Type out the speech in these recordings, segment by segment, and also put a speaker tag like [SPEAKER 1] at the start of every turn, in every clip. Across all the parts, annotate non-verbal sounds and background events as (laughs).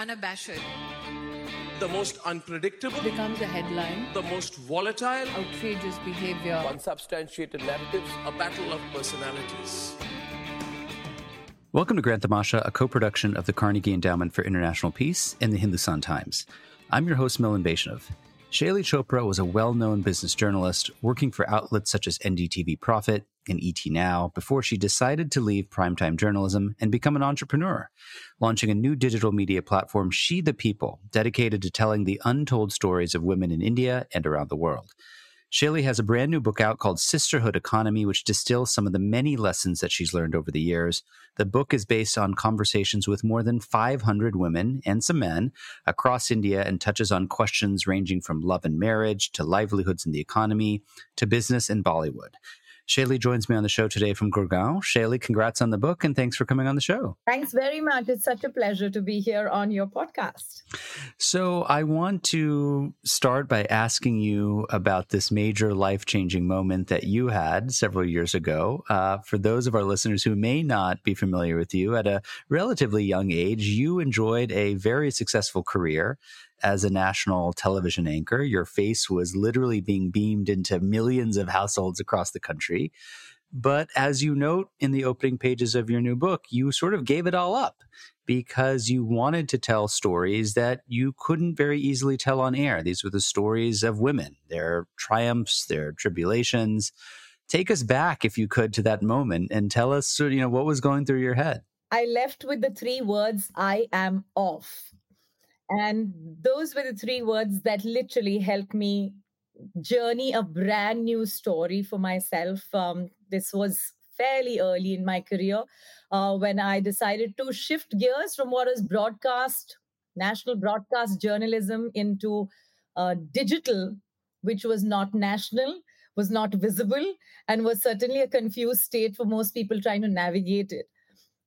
[SPEAKER 1] unabashed,
[SPEAKER 2] the most unpredictable,
[SPEAKER 1] becomes a headline,
[SPEAKER 2] the most volatile,
[SPEAKER 1] outrageous behavior,
[SPEAKER 2] unsubstantiated narratives, a battle of personalities.
[SPEAKER 3] Welcome to Grand Tamasha, a co production of the Carnegie Endowment for International Peace and the Hindustan Times. I'm your host, Milan Vaishnav. Shaili Chopra was a well known business journalist working for outlets such as NDTV Profit and ET Now before she decided to leave primetime journalism and become an entrepreneur, launching a new digital media platform, She the People, dedicated to telling the untold stories of women in India and around the world. Shaili has a brand new book out called Sisterhood Economy, which distills some of the many lessons that she's learned over the years. The book is based on conversations with more than 500 women and some men across India and touches on questions ranging from love and marriage to livelihoods in the economy to business and Bollywood. Shaili joins me on the show today from Gurgaon. Shaili, congrats on the book and thanks for coming on the show.
[SPEAKER 4] Thanks very much. It's such a pleasure to be here on your podcast.
[SPEAKER 3] So, I want to start by asking you about this major life changing moment that you had several years ago. Uh, for those of our listeners who may not be familiar with you, at a relatively young age, you enjoyed a very successful career as a national television anchor. Your face was literally being beamed into millions of households across the country. But as you note in the opening pages of your new book, you sort of gave it all up because you wanted to tell stories that you couldn't very easily tell on air. These were the stories of women, their triumphs, their tribulations. Take us back, if you could, to that moment and tell us, you know, what was going through your head.
[SPEAKER 4] I left with the three words, I am off. And those were the three words that literally helped me journey a brand new story for myself. Um, this was fairly early in my career uh, when I decided to shift gears from what is broadcast, national broadcast journalism into uh, digital, which was not national, was not visible, and was certainly a confused state for most people trying to navigate it.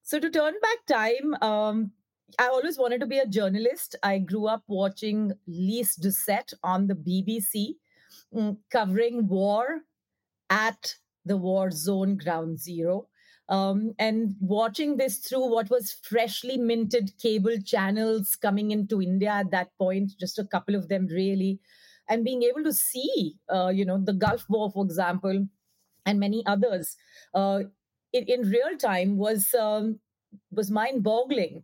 [SPEAKER 4] So, to turn back time, um, I always wanted to be a journalist. I grew up watching Lyse Doucet on the BBC, mm, covering war at the war zone ground zero. Um, and watching this through what was freshly minted cable channels coming into India at that point, just a couple of them really, and being able to see, uh, you know, the Gulf War, for example, and many others uh, in, in, real time was um, was mind boggling.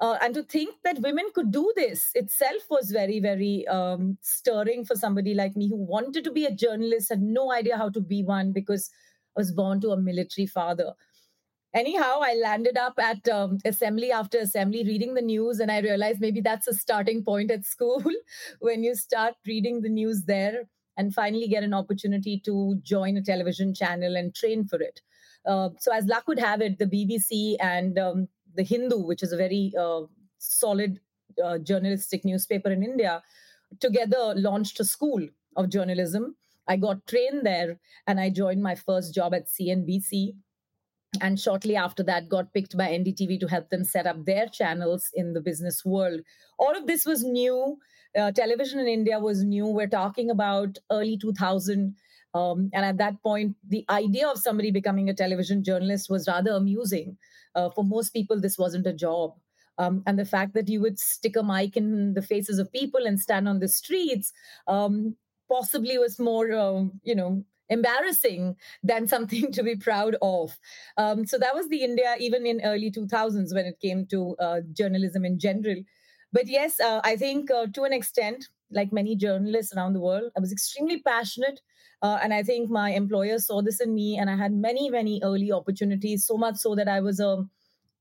[SPEAKER 4] Uh, and to think that women could do this itself was very, very um, stirring for somebody like me who wanted to be a journalist, had no idea how to be one because I was born to a military father. Anyhow, I landed up at um, assembly after assembly reading the news, and I realized maybe that's a starting point at school (laughs) when you start reading the news there and finally get an opportunity to join a television channel and train for it. Uh, so, as luck would have it, the BBC and um, the Hindu, which is a very uh, solid uh, journalistic newspaper in India, together launched a school of journalism. I got trained there and I joined my first job at CNBC. And shortly after that, got picked by NDTV to help them set up their channels in the business world. All of this was new. Uh, television in India was new. We're talking about early 2000. Um, and at that point, the idea of somebody becoming a television journalist was rather amusing. Uh, for most people, this wasn't a job. Um, and the fact that you would stick a mic in the faces of people and stand on the streets um, possibly was more, uh, you know, embarrassing than something (laughs) to be proud of. Um, so that was the India, even in early 2000s, when it came to uh, journalism in general. But yes, uh, I think uh, to an extent, like many journalists around the world, I was extremely passionate uh, and I think my employer saw this in me, and I had many, many early opportunities, so much so that I was a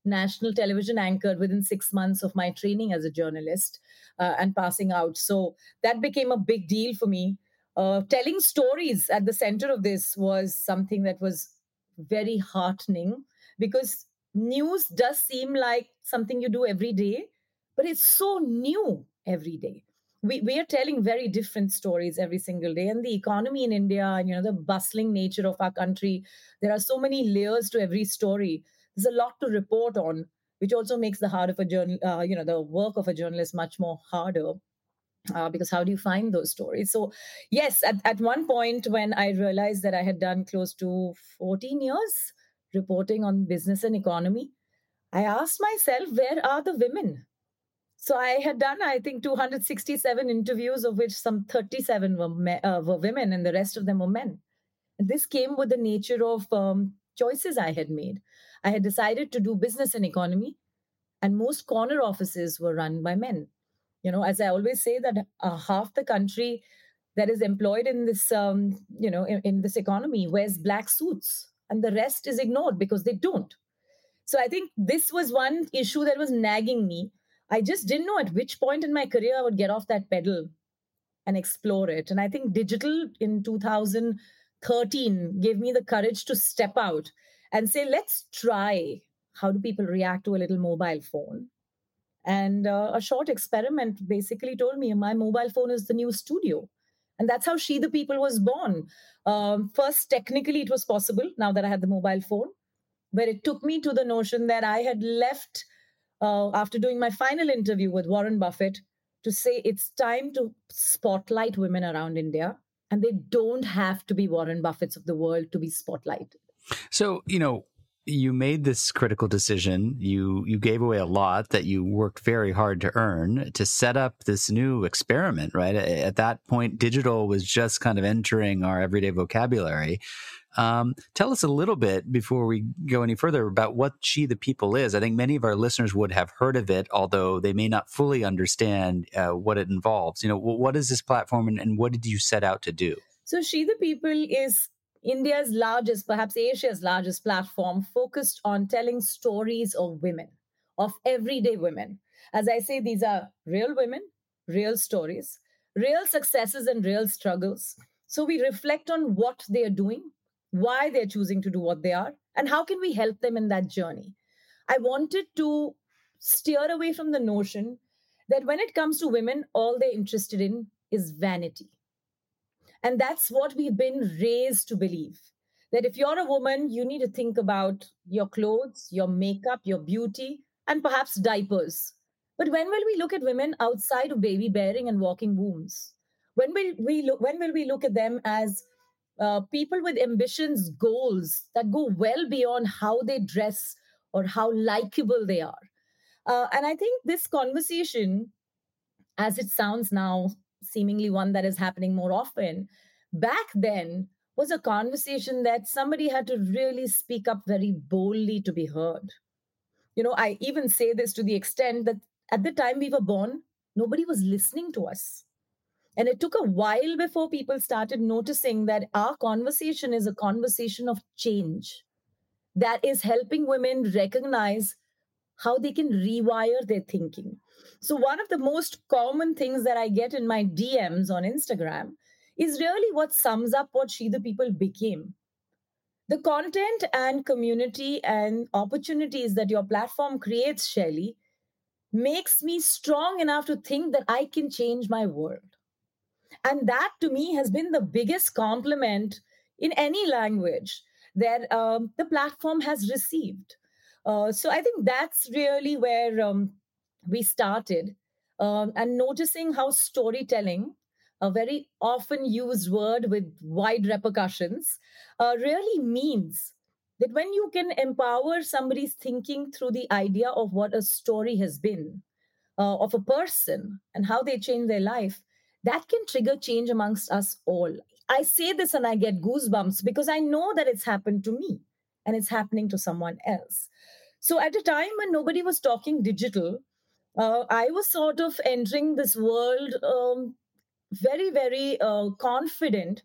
[SPEAKER 4] national television anchor within six months of my training as a journalist uh, and passing out. So that became a big deal for me. Uh, telling stories at the center of this was something that was very heartening because news does seem like something you do every day, but it's so new every day we, we are telling very different stories every single day. And the economy in india and you know the bustling nature of our country there are so many layers to every story. There's a lot to report on which also makes the heart of a journal uh, you know the work of a journalist much more harder uh, because how do you find those stories? So yes at, at one point when i realized that i had done close to 14 years reporting on business and economy i asked myself where are the women So I had done, I think, 267 interviews, of which some 37 were, me- uh, were women and the rest of them were men. And this came with the nature of um, choices I had made. I had decided to do business and economy, and most corner offices were run by men. You know, as I always say, that uh, half the country that is employed in this, um, you know, in, in this economy wears black suits, and the rest is ignored because they don't. So I think this was one issue that was nagging me. I just didn't know at which point in my career I would get off that pedal and explore it. And I think digital in 2013 gave me the courage to step out and say, let's try how do people react to a little mobile phone. And uh, a short experiment basically told me my mobile phone is the new studio. And that's how She the People was born. Um, first, technically, it was possible now that I had the mobile phone, but it took me to the notion that I had left uh, after doing my final interview with Warren Buffett to say it's time to spotlight women around India. And they don't have to be Warren Buffetts of the world to be spotlighted.
[SPEAKER 3] So, you know, you made this critical decision. You you gave away a lot that you worked very hard to earn to set up this new experiment, right? At that point, digital was just kind of entering our everyday vocabulary. Um, tell us a little bit before we go any further about what She the People is. I think many of our listeners would have heard of it, although they may not fully understand uh, what it involves. You know, what is this platform and, and what did you set out to do?
[SPEAKER 4] So, She the People is India's largest, perhaps Asia's largest platform focused on telling stories of women, of everyday women. As I say, these are real women, real stories, real successes, and real struggles. So we reflect on what they are doing, why they're choosing to do what they are, and how can we help them in that journey. I wanted to steer away from the notion that when it comes to women, all they're interested in is vanity and that's what we've been raised to believe that if you're a woman, you need to think about your clothes, your makeup, your beauty, and perhaps diapers. But when will we look at women outside of baby bearing and walking wombs? When will we look, when will we look at them as uh, people with ambitions, goals that go well beyond how they dress or how likable they are? Uh, and I think this conversation, as it sounds now, seemingly one that is happening more often. Back then was a conversation that somebody had to really speak up very boldly to be heard. You know, I even say this to the extent that at the time we were born, nobody was listening to us. And it took a while before people started noticing that our conversation is a conversation of change that is helping women recognize how they can rewire their thinking. So, one of the most common things that I get in my DMs on Instagram is really what sums up what She the People became. The content and community and opportunities that your platform creates, Shaili, makes me strong enough to think that I can change my world. And that to me has been the biggest compliment in any language that um, the platform has received. Uh, so I think that's really where um, we started um, and noticing how storytelling, a very often used word with wide repercussions, uh, really means that when you can empower somebody's thinking through the idea of what a story has been, uh, of a person and how they change their life, that can trigger change amongst us all. I say this and I get goosebumps because I know that it's happened to me and it's happening to someone else. So, at a time when nobody was talking digital, uh, I was sort of entering this world um, very, very uh, confident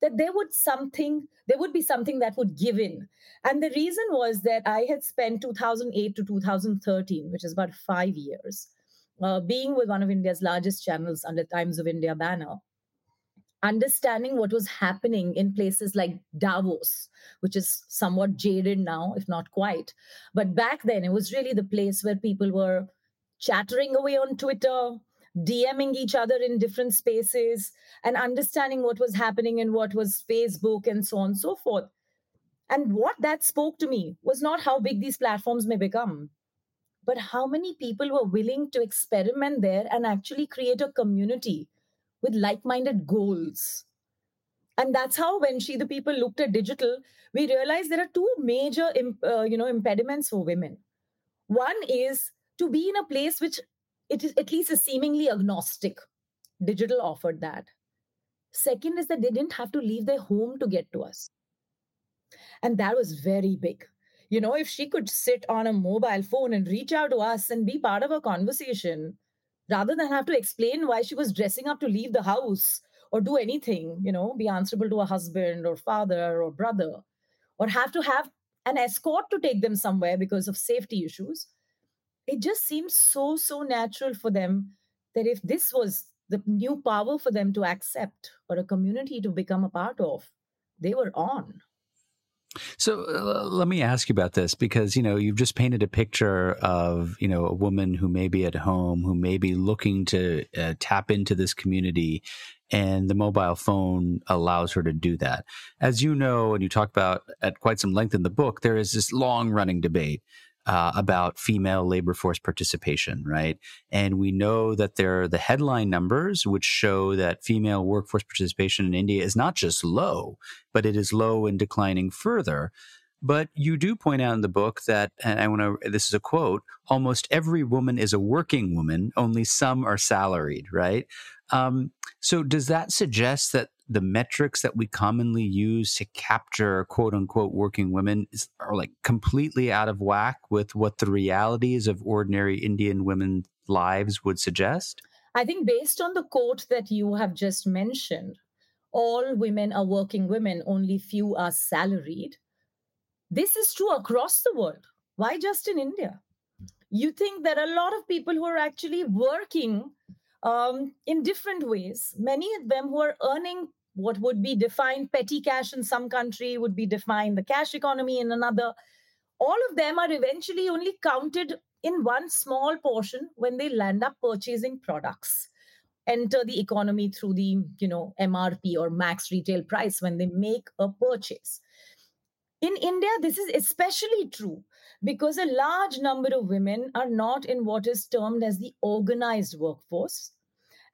[SPEAKER 4] that there would something, there would be something that would give in. And the reason was that I had spent 2008 to 2013, which is about five years, uh, being with one of India's largest channels under Times of India banner understanding what was happening in places like Davos, which is somewhat jaded now, if not quite. But back then, it was really the place where people were chattering away on Twitter, DMing each other in different spaces, and understanding what was happening in what was Facebook and so on and so forth. And what that spoke to me was not how big these platforms may become, but how many people were willing to experiment there and actually create a community with like minded goals. And that's how, when She the People looked at digital, we realized there are two major uh, you know, impediments for women. One is to be in a place which it is at least a seemingly agnostic. Digital offered that. Second is that they didn't have to leave their home to get to us. And that was very big. You know, if she could sit on a mobile phone and reach out to us and be part of a conversation, rather than have to explain why she was dressing up to leave the house or do anything, you know, be answerable to a husband or father or brother, or have to have an escort to take them somewhere because of safety issues. It just seems so, so natural for them that if this was the new power for them to accept or a community to become a part of, they were on.
[SPEAKER 3] So uh, let me ask you about this because you know you've just painted a picture of you know a woman who may be at home who may be looking to uh, tap into this community and the mobile phone allows her to do that. As you know and you talk about at quite some length in the book there is this long running debate uh, about female labor force participation, right? And we know that there are the headline numbers which show that female workforce participation in India is not just low, but it is low and declining further. But you do point out in the book that, and I want to, this is a quote, almost every woman is a working woman, only some are salaried, right? Um, so does that suggest that the metrics that we commonly use to capture quote unquote working women is, are like completely out of whack with what the realities of ordinary Indian women's lives would suggest?
[SPEAKER 4] I think based on the quote that you have just mentioned, all women are working women, only few are salaried. This is true across the world. Why just in India? You think there are a lot of people who are actually working um, in different ways. Many of them who are earning what would be defined petty cash in some country would be defined the cash economy in another. All of them are eventually only counted in one small portion when they land up purchasing products. Enter the economy through the you know mrp or max retail price when they make a purchase. In india this is especially true because a large number of women are not in what is termed as the organized workforce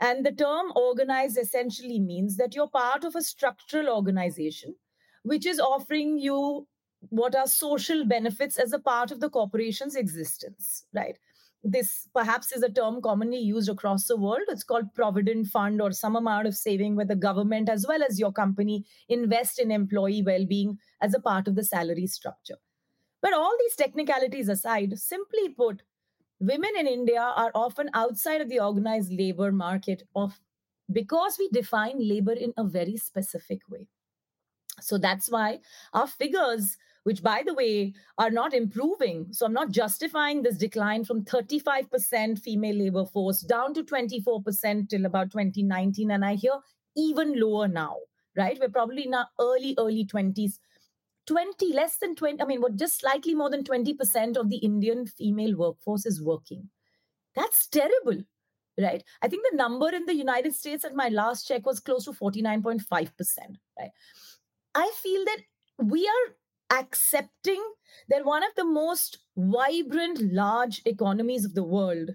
[SPEAKER 4] and the term organized essentially means that you're part of a structural organization which is offering you what are social benefits as a part of the corporation's existence, right? This perhaps is a term commonly used across the world. It's called provident fund or some amount of saving where the government as well as your company invest in employee well-being as a part of the salary structure. But all these technicalities aside, simply put, women in India are often outside of the organized labor market of because we define labor in a very specific way. So that's why our figures, which by the way are not improving, so I'm not justifying this decline from 35% female labor force down to 24% till about 2019, and I hear even lower now, right? We're probably in our early, early 20s 20, less than 20, I mean, what just slightly more than 20% of the Indian female workforce is working. That's terrible, right? I think the number in the United States at my last check was close to 49.5%, right? I feel that we are accepting that one of the most vibrant, large economies of the world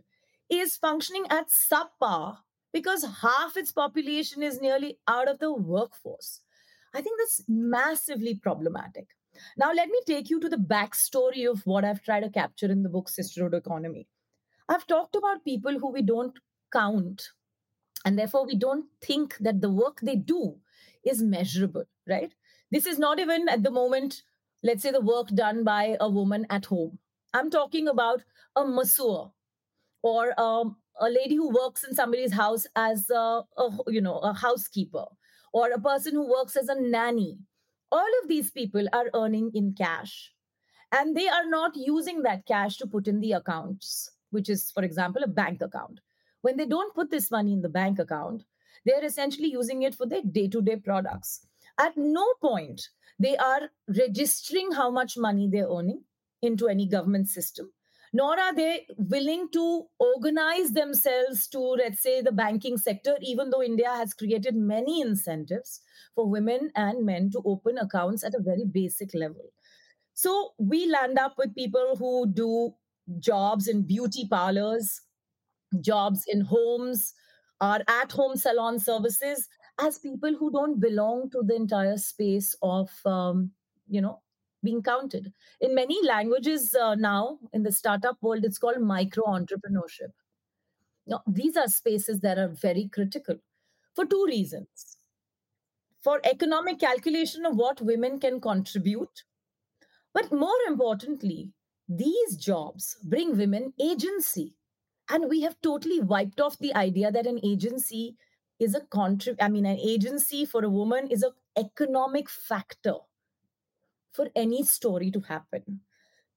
[SPEAKER 4] is functioning at subpar because half its population is nearly out of the workforce. I think that's massively problematic. Now, let me take you to the backstory of what I've tried to capture in the book Sisterhood Economy. I've talked about people who we don't count, and therefore we don't think that the work they do is measurable, right? This is not even at the moment, let's say, the work done by a woman at home. I'm talking about a masseur or um, a lady who works in somebody's house as a, a you know a housekeeper or a person who works as a nanny. All of these people are earning in cash and they are not using that cash to put in the accounts, which is, for example, a bank account. When they don't put this money in the bank account, they're essentially using it for their day to day products. At no point they are registering how much money they're earning into any government system nor are they willing to organize themselves to, let's say, the banking sector, even though India has created many incentives for women and men to open accounts at a very basic level. So we land up with people who do jobs in beauty parlors, jobs in homes, or at home salon services as people who don't belong to the entire space of um, you know being counted. In many languages uh, now, in the startup world, it's called micro entrepreneurship. Now, these are spaces that are very critical for two reasons. For economic calculation of what women can contribute, but more importantly, these jobs bring women agency. And we have totally wiped off the idea that an agency is a contrib I mean, an agency for a woman is an economic factor for any story to happen.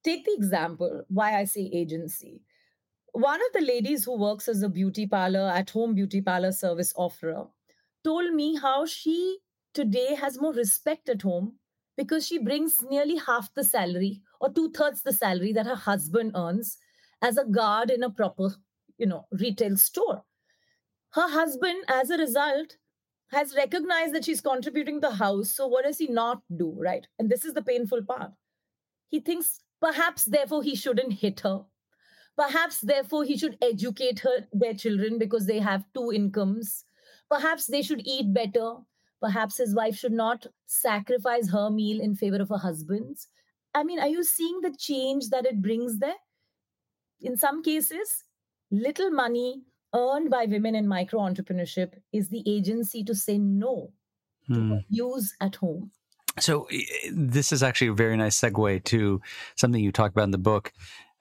[SPEAKER 4] Take the example why I say agency. One of the ladies who works as a beauty parlor, at home beauty parlor service offerer, told me how she today has more respect at home because she brings nearly half the salary or two thirds the salary that her husband earns as a guard in a proper, you know, retail store. Her husband, as a result, has recognized that she's contributing the house. So what does he not do, right? And this is the painful part. He thinks perhaps therefore he shouldn't hit her. Perhaps therefore he should educate her their children because they have two incomes. Perhaps they should eat better. Perhaps his wife should not sacrifice her meal in favor of her husband's. I mean, are you seeing the change that it brings there? In some cases, little money earned by women in micro entrepreneurship is the agency to say no hmm. to use at home.
[SPEAKER 3] So, this is actually a very nice segue to something you talk about in the book,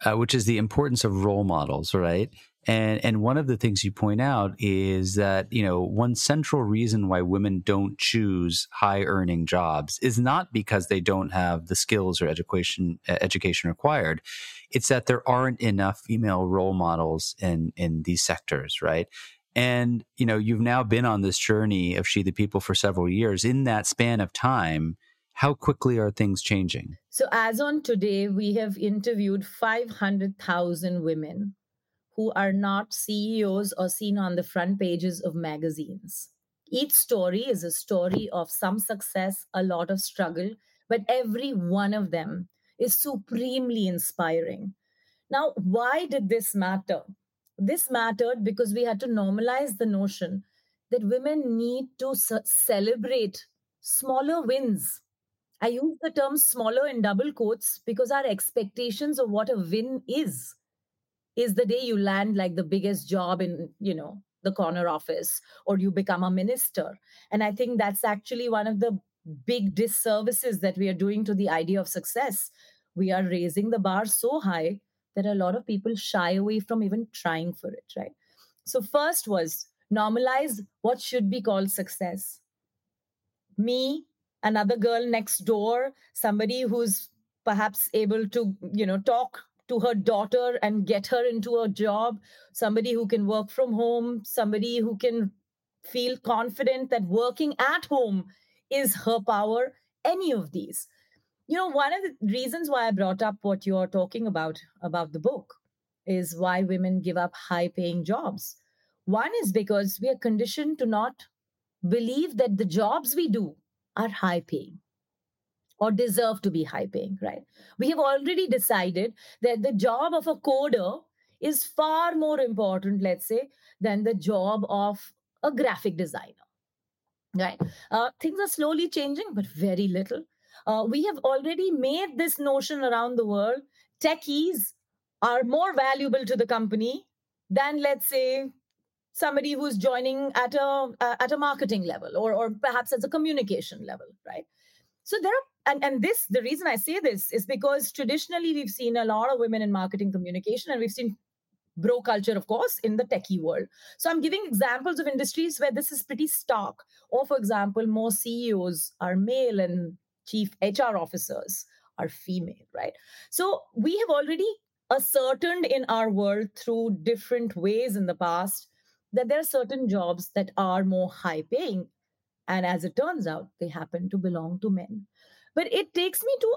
[SPEAKER 3] uh, which is the importance of role models, right? And and one of the things you point out is that you know one central reason why women don't choose high earning jobs is not because they don't have the skills or education education required. It's that there aren't enough female role models in in these sectors, right? And you know you've now been on this journey of She the People for several years. In that span of time, how quickly are things changing?
[SPEAKER 4] So as on today, we have interviewed five hundred thousand women who are not CEOs or seen on the front pages of magazines. Each story is a story of some success, a lot of struggle, but every one of them is supremely inspiring. Now, why did this matter? This mattered because we had to normalize the notion that women need to celebrate smaller wins. I use the term smaller in double quotes because our expectations of what a win is is the day you land like the biggest job in you know the corner office or you become a minister and i think that's actually one of the big disservices that we are doing to the idea of success. We are raising the bar so high that a lot of people shy away from even trying for it right? So first was normalize what should be called success. Me another girl next door somebody who's perhaps able to you know talk to her daughter and get her into a job, somebody who can work from home, somebody who can feel confident that working at home is her power, any of these. You know, one of the reasons why I brought up what you're talking about, about the book, is why women give up high paying jobs. One is because we are conditioned to not believe that the jobs we do are high paying or deserve to be high paying, right? We have already decided that the job of a coder is far more important, let's say, than the job of a graphic designer, right? Uh, things are slowly changing, but very little. Uh, we have already made this notion around the world techies are more valuable to the company than, let's say, somebody who's joining at a uh, at a marketing level or or perhaps at a communication level right so there are and and this the reason i say this is because traditionally we've seen a lot of women in marketing communication and we've seen bro culture of course in the techie world. So i'm giving examples of industries where this is pretty stark. Or for example more ceos are male and chief hr officers are female right? So we have already ascertained in our world through different ways in the past that there are certain jobs that are more high paying. And as it turns out they happen to belong to men. But it takes me to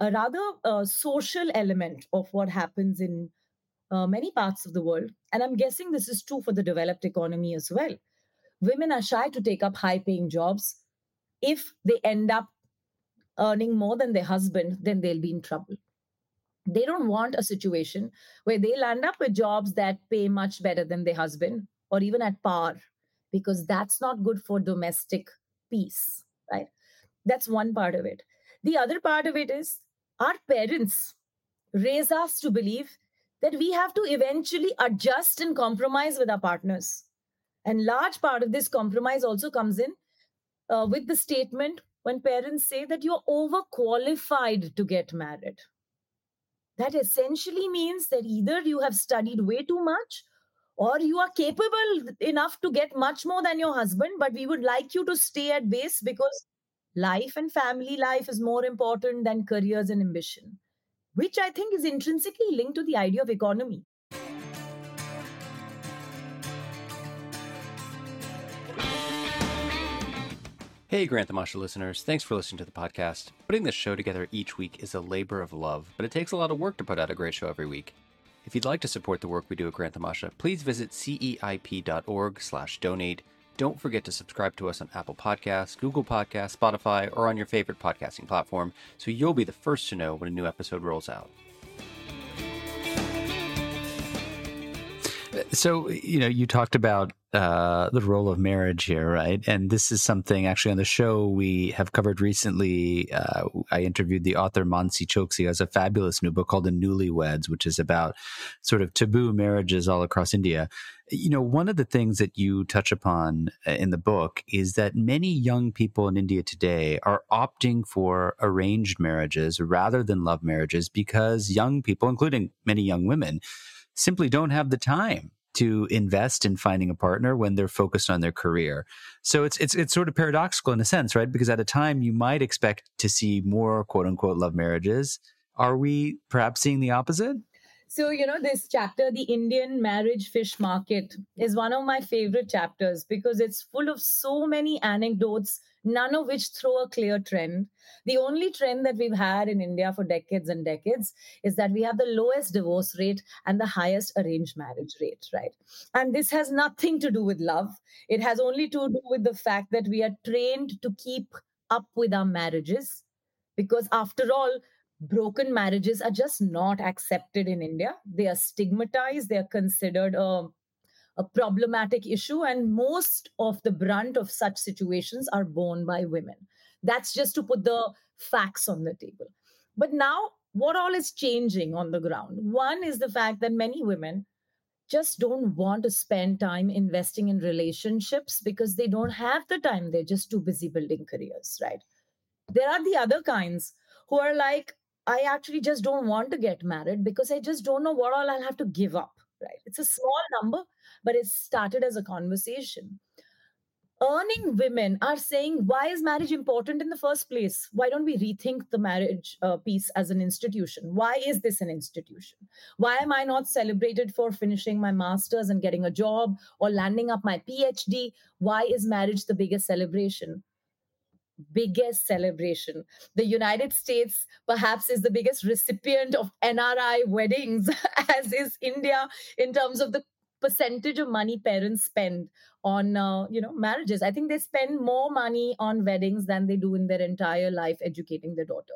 [SPEAKER 4] a, a rather uh, social element of what happens in uh, many parts of the world. And I'm guessing this is true for the developed economy as well. Women are shy to take up high paying jobs. If they end up earning more than their husband, then they'll be in trouble. They don't want a situation where they land up with jobs that pay much better than their husband or even at par, because that's not good for domestic peace, right? That's one part of it. The other part of it is our parents raise us to believe that we have to eventually adjust and compromise with our partners. And large part of this compromise also comes in uh, with the statement when parents say that you're overqualified to get married. That essentially means that either you have studied way too much or you are capable enough to get much more than your husband, but we would like you to stay at base because life and family life is more important than careers and ambition, which I think is intrinsically linked to the idea of economy.
[SPEAKER 3] Hey, Grand Tamasha listeners. Thanks for listening to the podcast. Putting this show together each week is a labor of love, but it takes a lot of work to put out a great show every week. If you'd like to support the work we do at Grand Tamasha, please visit ceip.org slash donate. Don't forget to subscribe to us on Apple Podcasts, Google Podcasts, Spotify, or on your favorite podcasting platform so you'll be the first to know when a new episode rolls out. So, you know, you talked about uh, the role of marriage here, right? And this is something actually on the show we have covered recently. Uh, I interviewed the author Mansi Choksi, has a fabulous new book called The Newlyweds, which is about sort of taboo marriages all across India. You know, one of the things that you touch upon uh, in the book is that many young people in India today are opting for arranged marriages rather than love marriages because young people, including many young women, simply don't have the time to invest in finding a partner when they're focused on their career. So it's it's it's sort of paradoxical in a sense, right? Because at a time you might expect to see more quote unquote love marriages. Are we perhaps seeing the opposite?
[SPEAKER 4] So, you know, this chapter, The Indian Marriage Fish Market, is one of my favorite chapters because it's full of so many anecdotes none of which throw a clear trend. The only trend that we've had in India for decades and decades is that we have the lowest divorce rate and the highest arranged marriage rate, right? And this has nothing to do with love. It has only to do with the fact that we are trained to keep up with our marriages. Because after all, broken marriages are just not accepted in India. They are stigmatized, they are considered a a problematic issue, and most of the brunt of such situations are borne by women. That's just to put the facts on the table. But now, what all is changing on the ground? One is the fact that many women just don't want to spend time investing in relationships because they don't have the time. They're just too busy building careers, right? There are the other kinds who are like, I actually just don't want to get married because I just don't know what all I'll have to give up right? It's a small number, but it started as a conversation. Earning women are saying, why is marriage important in the first place? Why don't we rethink the marriage uh, piece as an institution? Why is this an institution? Why am I not celebrated for finishing my master's and getting a job or landing up my PhD? Why is marriage the biggest celebration? Biggest celebration. The United States perhaps is the biggest recipient of NRI weddings, (laughs) as is India in terms of the percentage of money parents spend on uh, you know marriages. I think they spend more money on weddings than they do in their entire life educating their daughter.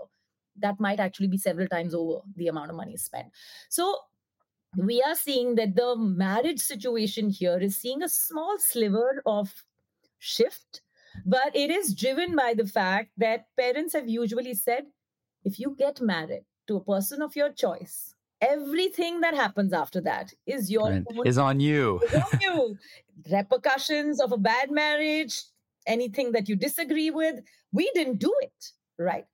[SPEAKER 4] That might actually be several times over the amount of money spent. So we are seeing that the marriage situation here is seeing a small sliver of shift but it is driven by the fact that parents have usually said if you get married to a person of your choice, everything that happens after that is your
[SPEAKER 3] right. is on you.
[SPEAKER 4] Is on you. Repercussions of a bad marriage, anything that you disagree with, we didn't do it, right?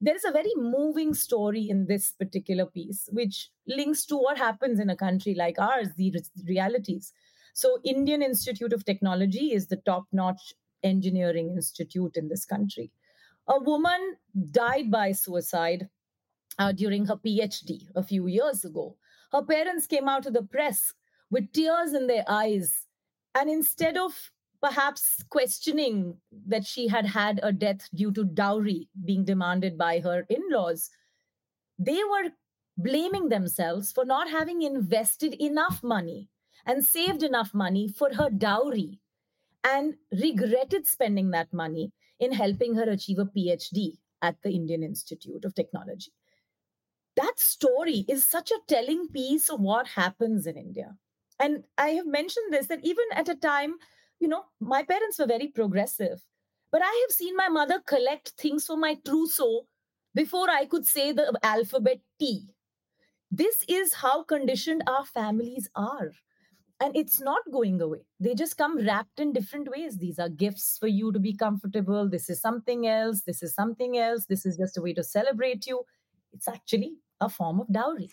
[SPEAKER 4] There is a very moving story in this particular piece, which links to what happens in a country like ours, the realities. So, Indian Institute of Technology is the top notch engineering institute in this country. A woman died by suicide uh, during her PhD a few years ago. Her parents came out to the press with tears in their eyes. And instead of perhaps questioning that she had had a death due to dowry being demanded by her in laws, they were blaming themselves for not having invested enough money and saved enough money for her dowry and regretted spending that money in helping her achieve a PhD at the Indian Institute of Technology. That story is such a telling piece of what happens in India. And I have mentioned this that even at a time, you know, my parents were very progressive, but I have seen my mother collect things for my trousseau before I could say the alphabet T. This is how conditioned our families are. And it's not going away. They just come wrapped in different ways. These are gifts for you to be comfortable. This is something else. This is something else. This is just a way to celebrate you. It's actually a form of dowry.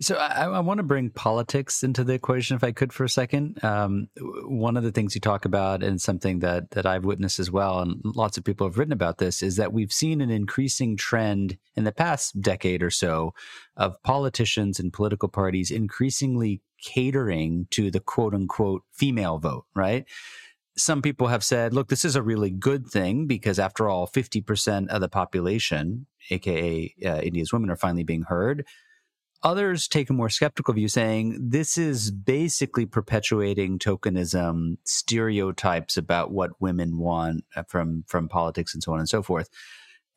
[SPEAKER 3] So I, I, want to bring politics into the equation, if I could, for a second. Um, one of the things you talk about, and something that that I've witnessed as well, and lots of people have written about this, is that we've seen an increasing trend in the past decade or so of politicians and political parties increasingly catering to the quote unquote female vote, right? Some people have said, look, this is a really good thing because, after all, 50% of the population, aka uh, India's women, are finally being heard Others take a more skeptical view, saying this is basically perpetuating tokenism, stereotypes about what women want uh, from from politics, and so on and so forth.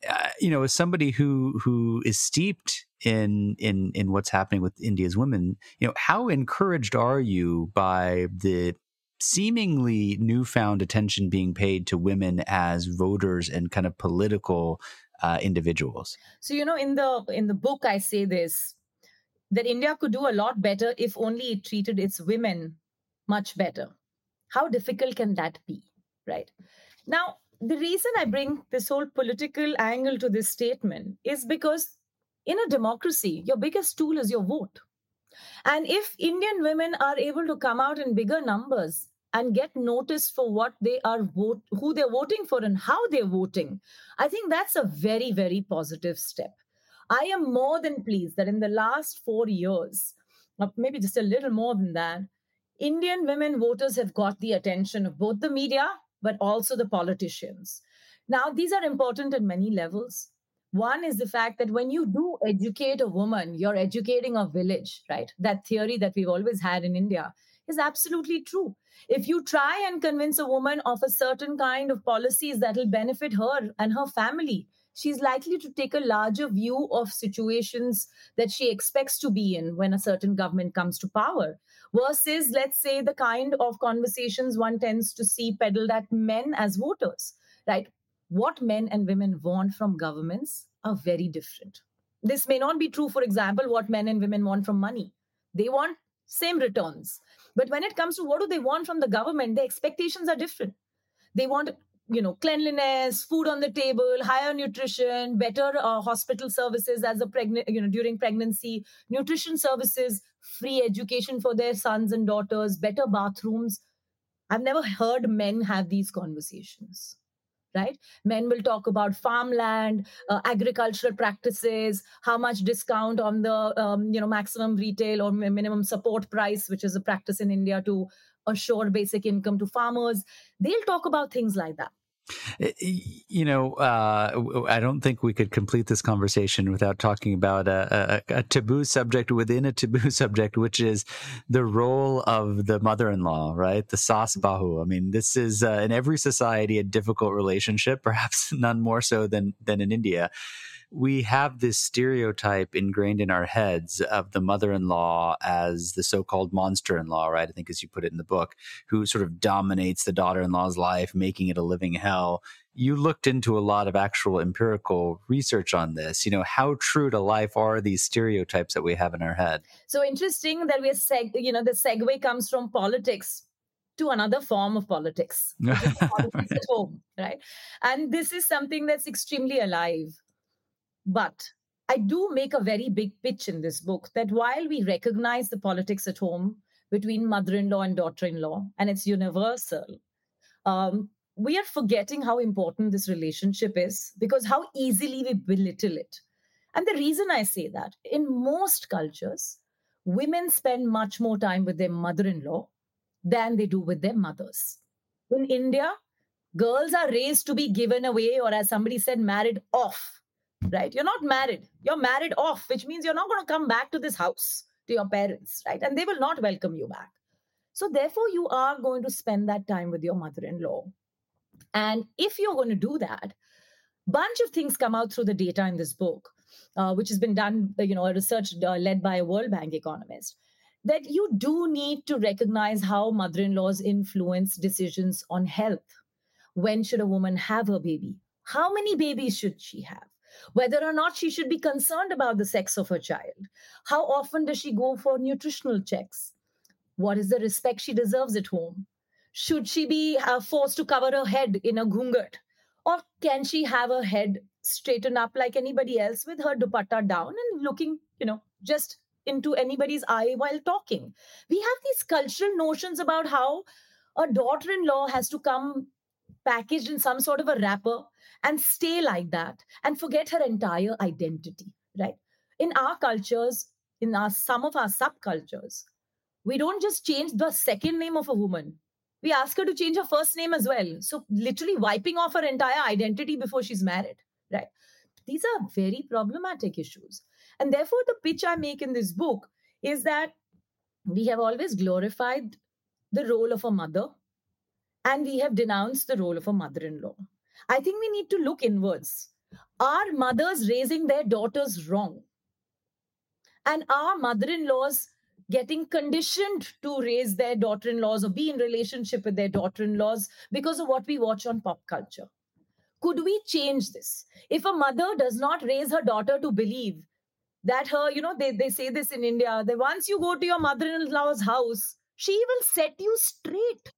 [SPEAKER 3] Uh, you know, as somebody who who is steeped in in in what's happening with India's women, you know, how encouraged are you by the seemingly newfound attention being paid to women as voters and kind of political uh, individuals?
[SPEAKER 4] So you know, in the in the book, I say this that India could do a lot better if only it treated its women much better. How difficult can that be? Right. Now, the reason I bring this whole political angle to this statement is because in a democracy, your biggest tool is your vote. And if Indian women are able to come out in bigger numbers and get noticed for what they are vote who they're voting for and how they're voting, I think that's a very, very positive step. I am more than pleased that in the last four years, uh, maybe just a little more than that, Indian women voters have got the attention of both the media, but also the politicians. Now, these are important at many levels. One is the fact that when you do educate a woman, you're educating a village, right? That theory that we've always had in India is absolutely true. If you try and convince a woman of a certain kind of policies that will benefit her and her family, she's likely to take a larger view of situations that she expects to be in when a certain government comes to power versus let's say the kind of conversations one tends to see peddled at men as voters right? What men and women want from governments are very different. This may not be true for example what men and women want from money. They want same returns. But when it comes to what do they want from the government the expectations are different. They want you know cleanliness food on the table higher nutrition better uh, hospital services as a pregnant you know during pregnancy nutrition services free education for their sons and daughters better bathrooms. I've never heard men have these conversations right men will talk about farmland uh, agricultural practices how much discount on the um, you know maximum retail or minimum support price which is a practice in india to assure basic income to farmers. They'll talk about things like that.
[SPEAKER 3] Eh, you know, uh, I don't think we could complete this conversation without talking about a, a, a, taboo subject within a taboo (laughs) subject, which is the role of the mother-in-law, right? The sas bahu. I mean, this is uh, in every society a difficult relationship, (laughs) perhaps none more so than than in India we have this stereotype ingrained in our heads of the mother-in-law as the so-called monster-in-law, right? I think as you put it in the book, who sort of dominates the daughter-in-law's life, making it a living hell. You looked into a lot of actual empirical research on this. You know, how true to life are these stereotypes that we have in our head?
[SPEAKER 4] So interesting that we're, seg- you know, the segue comes from politics to another form of politics, politics right. (laughs) at home, right? And this is something that's extremely alive but I do make a very big pitch in this book that while we recognize the politics at home between mother in law and daughter in law, and it's universal, um, we are forgetting how important this relationship is because how easily we belittle it. And the reason I say that, in most cultures, women spend much more time with their mother in law than they do with their mothers. In India, girls are raised to be given away, or as somebody said, married off right? You're not married. You're married off, which means you're not going to come back to this house to your parents, right? And they will not welcome you back. So, therefore, you are going to spend that time with your mother in law. And if you're going to do that, bunch of things come out through the data in this book, uh, which has been done, you know, a research uh, led by a World Bank economist, that you do need to recognize how mother-in-laws influence decisions on health. When should a woman have her baby? How many babies should she have? Whether or not she should be concerned about the sex of her child. How often does she go for nutritional checks? What is the respect she deserves at home? Should she be uh, forced to cover her head in a ghunghat? Or can she have her head straightened up like anybody else with her dupatta down and looking, you know, just into anybody's eye while talking? We have these cultural notions about how a daughter in law has to come packaged in some sort of a wrapper and stay like that and forget her entire identity, right? In our cultures, in our some of our subcultures, we don't just change the second name of a woman. We ask her to change her first name as well. So literally wiping off her entire identity before she's married, right? These are very problematic issues. And therefore, the pitch I make in this book is that we have always glorified the role of a mother and we have denounced the role of a mother in law. I think we need to look inwards. Are mothers raising their daughters wrong? And are mother in laws getting conditioned to raise their daughter in laws or be in relationship with their daughter in laws because of what we watch on pop culture? Could we change this? If a mother does not raise her daughter to believe that her, you know, they, they say this in India, that once you go to your mother in law's house, she will set you straight.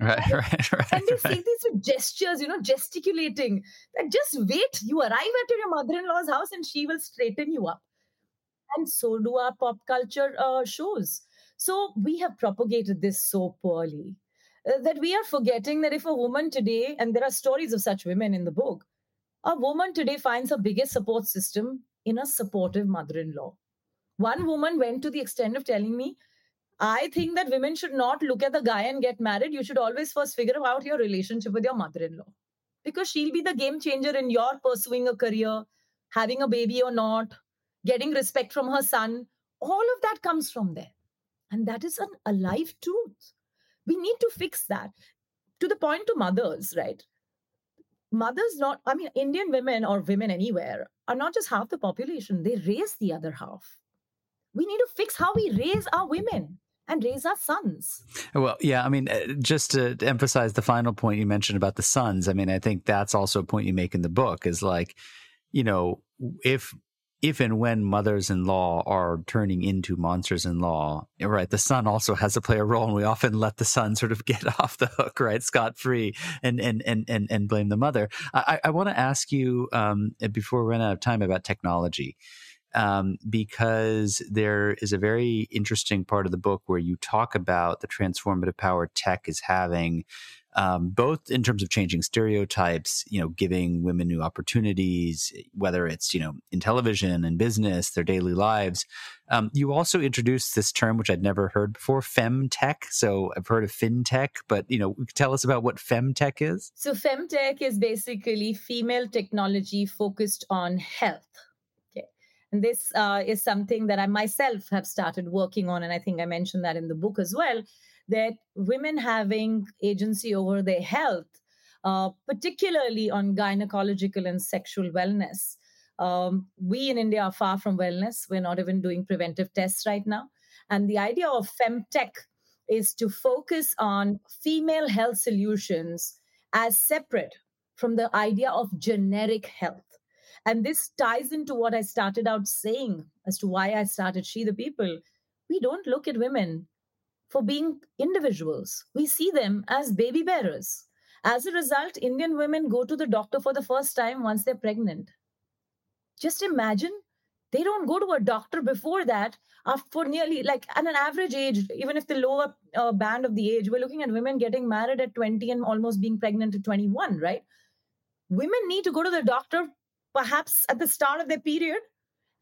[SPEAKER 3] Right, (laughs) right, right.
[SPEAKER 4] And they
[SPEAKER 3] right.
[SPEAKER 4] say these with gestures, you know, gesticulating. That just wait, you arrive at your mother-in-law's house and she will straighten you up. And so do our pop culture uh, shows. So we have propagated this so poorly uh, that we are forgetting that if a woman today, and there are stories of such women in the book, a woman today finds her biggest support system in a supportive mother-in-law. One woman went to the extent of telling me I think that women should not look at the guy and get married. You should always first figure out your relationship with your mother in law because she'll be the game changer in your pursuing a career, having a baby or not, getting respect from her son. All of that comes from there. And that is an alive truth. We need to fix that. To the point to mothers, right? Mothers, not, I mean, Indian women or women anywhere are not just half the population, they raise the other half. We need to fix how we raise our women and raise our sons.
[SPEAKER 3] Well, yeah, I mean, uh, just to emphasize the final point you mentioned about the sons, I mean, I think that's also a point you make in the book is like, you know, if if and when mothers-in-law are turning into monsters-in-law, right, the son also has to play a role, and we often let the son sort of (laughs) get off the hook, right, scot free, and and and and and blame the mother. I, I want to ask you um, before we run out of time about technology um, because there is a very interesting part of the book where you talk about the transformative power tech is having, um, both in terms of changing stereotypes, you know, giving women new opportunities, whether it's you know in television and business, their daily lives. Um, you also introduced this term which I'd never heard before, femtech. So I've heard of fintech, but you know, tell us about what femtech is.
[SPEAKER 4] So femtech is basically female technology focused on health and this uh, is something that I myself have started working on. And I think I mentioned that in the book as well that women having agency over their health, uh, particularly on gynecological and sexual wellness. Um, we in India are far from wellness. We're not even doing preventive tests right now. And the idea of femtech is to focus on female health solutions as separate from the idea of generic health. And this ties into what I started out saying as to why I started She the People. We don't look at women for being individuals, we see them as baby bearers. As a result, Indian women go to the doctor for the first time once they're pregnant. Just imagine they don't go to a doctor before that for nearly like at an average age even if the lower uh, band of the age we're looking at women getting married at 20 and almost being pregnant at 21 right women need to go to the doctor perhaps at the start of their period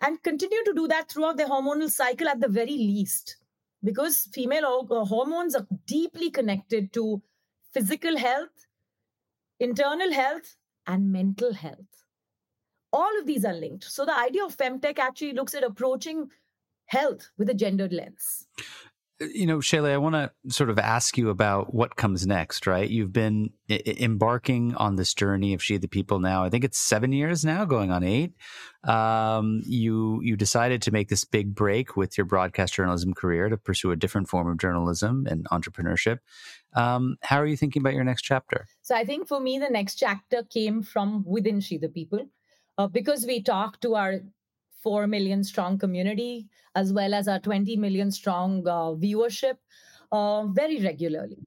[SPEAKER 4] and continue to do that throughout their hormonal cycle at the very least. Because female uh, hormones are deeply connected to physical health internal health and mental health. All of these are linked. So the idea of femtech actually looks at approaching health with a gendered lens
[SPEAKER 3] you know, Shaili, I want to sort of ask you about what comes next, right? You've been I- embarking on this journey of She the People now. I think it's seven years now, going on eight. Um, you you decided to make this big break with your broadcast journalism career to pursue a different form of journalism and entrepreneurship. Um, how are you thinking about your next chapter?
[SPEAKER 4] So I think for me, the next chapter came from within She the People. uh, because we talk to our 4 million strong community as well as our 20 million strong uh, viewership uh, very regularly.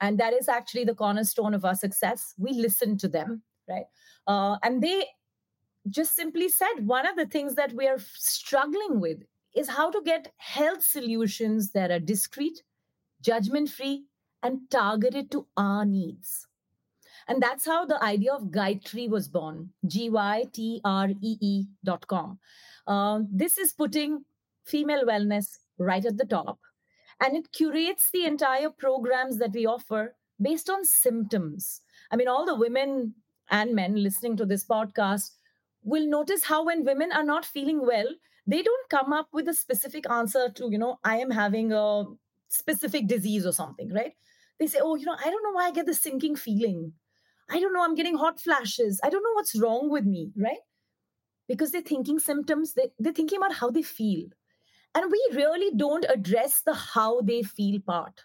[SPEAKER 4] And that is actually the cornerstone of our success. We listen to them, right? Uh, and they just simply said one of the things that we are struggling with is how to get health solutions that are discreet, judgment free, and targeted to our needs. And that's how the idea of Gytree was born, G Y T R E E dot com. Uh, this is putting female wellness right at the top. And it curates the entire programs that we offer based on symptoms. I mean, all the women and men listening to this podcast will notice how when women are not feeling well, they don't come up with a specific answer to, you know, I am having a specific disease or something, right? They say, oh, you know, I don't know why I get this sinking feeling. I don't know, I'm getting hot flashes. I don't know what's wrong with me, right? Because they're thinking symptoms, they, they're thinking about how they feel. And we really don't address the how they feel part,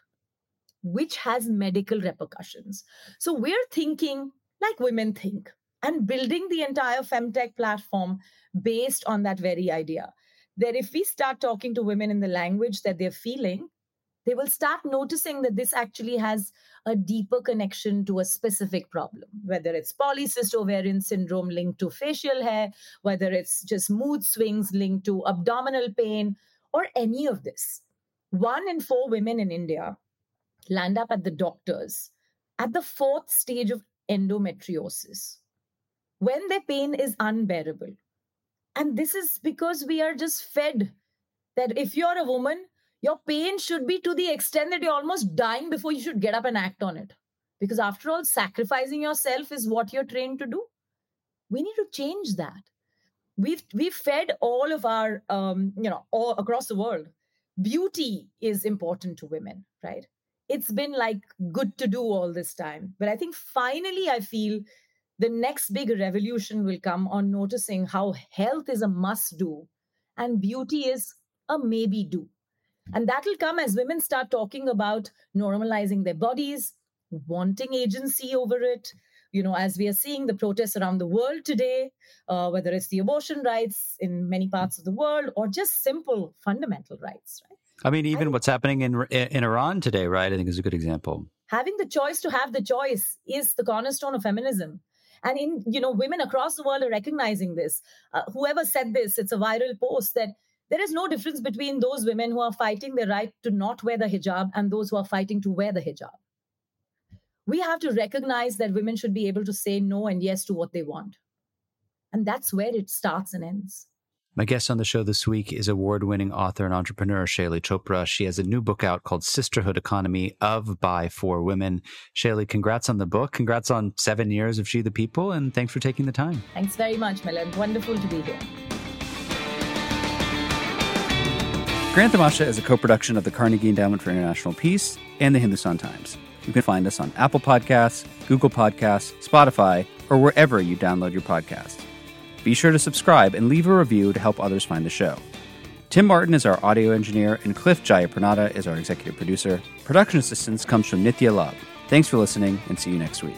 [SPEAKER 4] which has medical repercussions. So we're thinking like women think and building the entire femtech platform based on that very idea that if we start talking to women in the language that they're feeling they will start noticing that this actually has a deeper connection to a specific problem whether it's polycystic ovarian syndrome linked to facial hair whether it's just mood swings linked to abdominal pain or any of this one in four women in india land up at the doctors at the fourth stage of endometriosis when their pain is unbearable. And this is because we are just fed that if you're a woman, your pain should be to the extent that you're almost dying before you should get up and act on it. Because after all, sacrificing yourself is what you're trained to do. We need to change that. We've we've fed all of our um, you know all across the world. Beauty is important to women, right? It's been like good to do all this time. But I think finally I feel the next big revolution will come on noticing how health is a must do and beauty is a maybe do. And that will come as women start talking about normalizing their bodies, wanting agency over it. You know, as we are seeing the protests around the world today, uh, whether it's the abortion rights in many parts of the world or just simple fundamental rights, right?
[SPEAKER 3] I mean, even I, what's happening in in Iran today, right? I think is a good example.
[SPEAKER 4] Having the choice to have the choice is the cornerstone of feminism and in you know women across the world are recognizing this uh, whoever said this it's a viral post that there is no difference between those women who are fighting the right to not wear the hijab and those who are fighting to wear the hijab we have to recognize that women should be able to say no and yes to what they want and that's where it starts and ends
[SPEAKER 3] my guest on the show this week is award winning author and entrepreneur Shaili Chopra. She has a new book out called Sisterhood Economy of, by, for Women. Shaili, congrats on the book. Congrats on seven years of She the People. And thanks for taking the time.
[SPEAKER 4] Thanks very much, Milan. Wonderful to be here.
[SPEAKER 3] Grand Tamasha is a co production of the Carnegie Endowment for International Peace and the Hindustan Times. You can find us on Apple Podcasts, Google Podcasts, Spotify, or wherever you download your podcasts. Be sure to subscribe and leave a review to help others find the show. Tim Martin is our audio engineer, and Cliff Jayapranada is our executive producer. Production assistance comes from Nitya Love. Thanks for listening, and see you next week.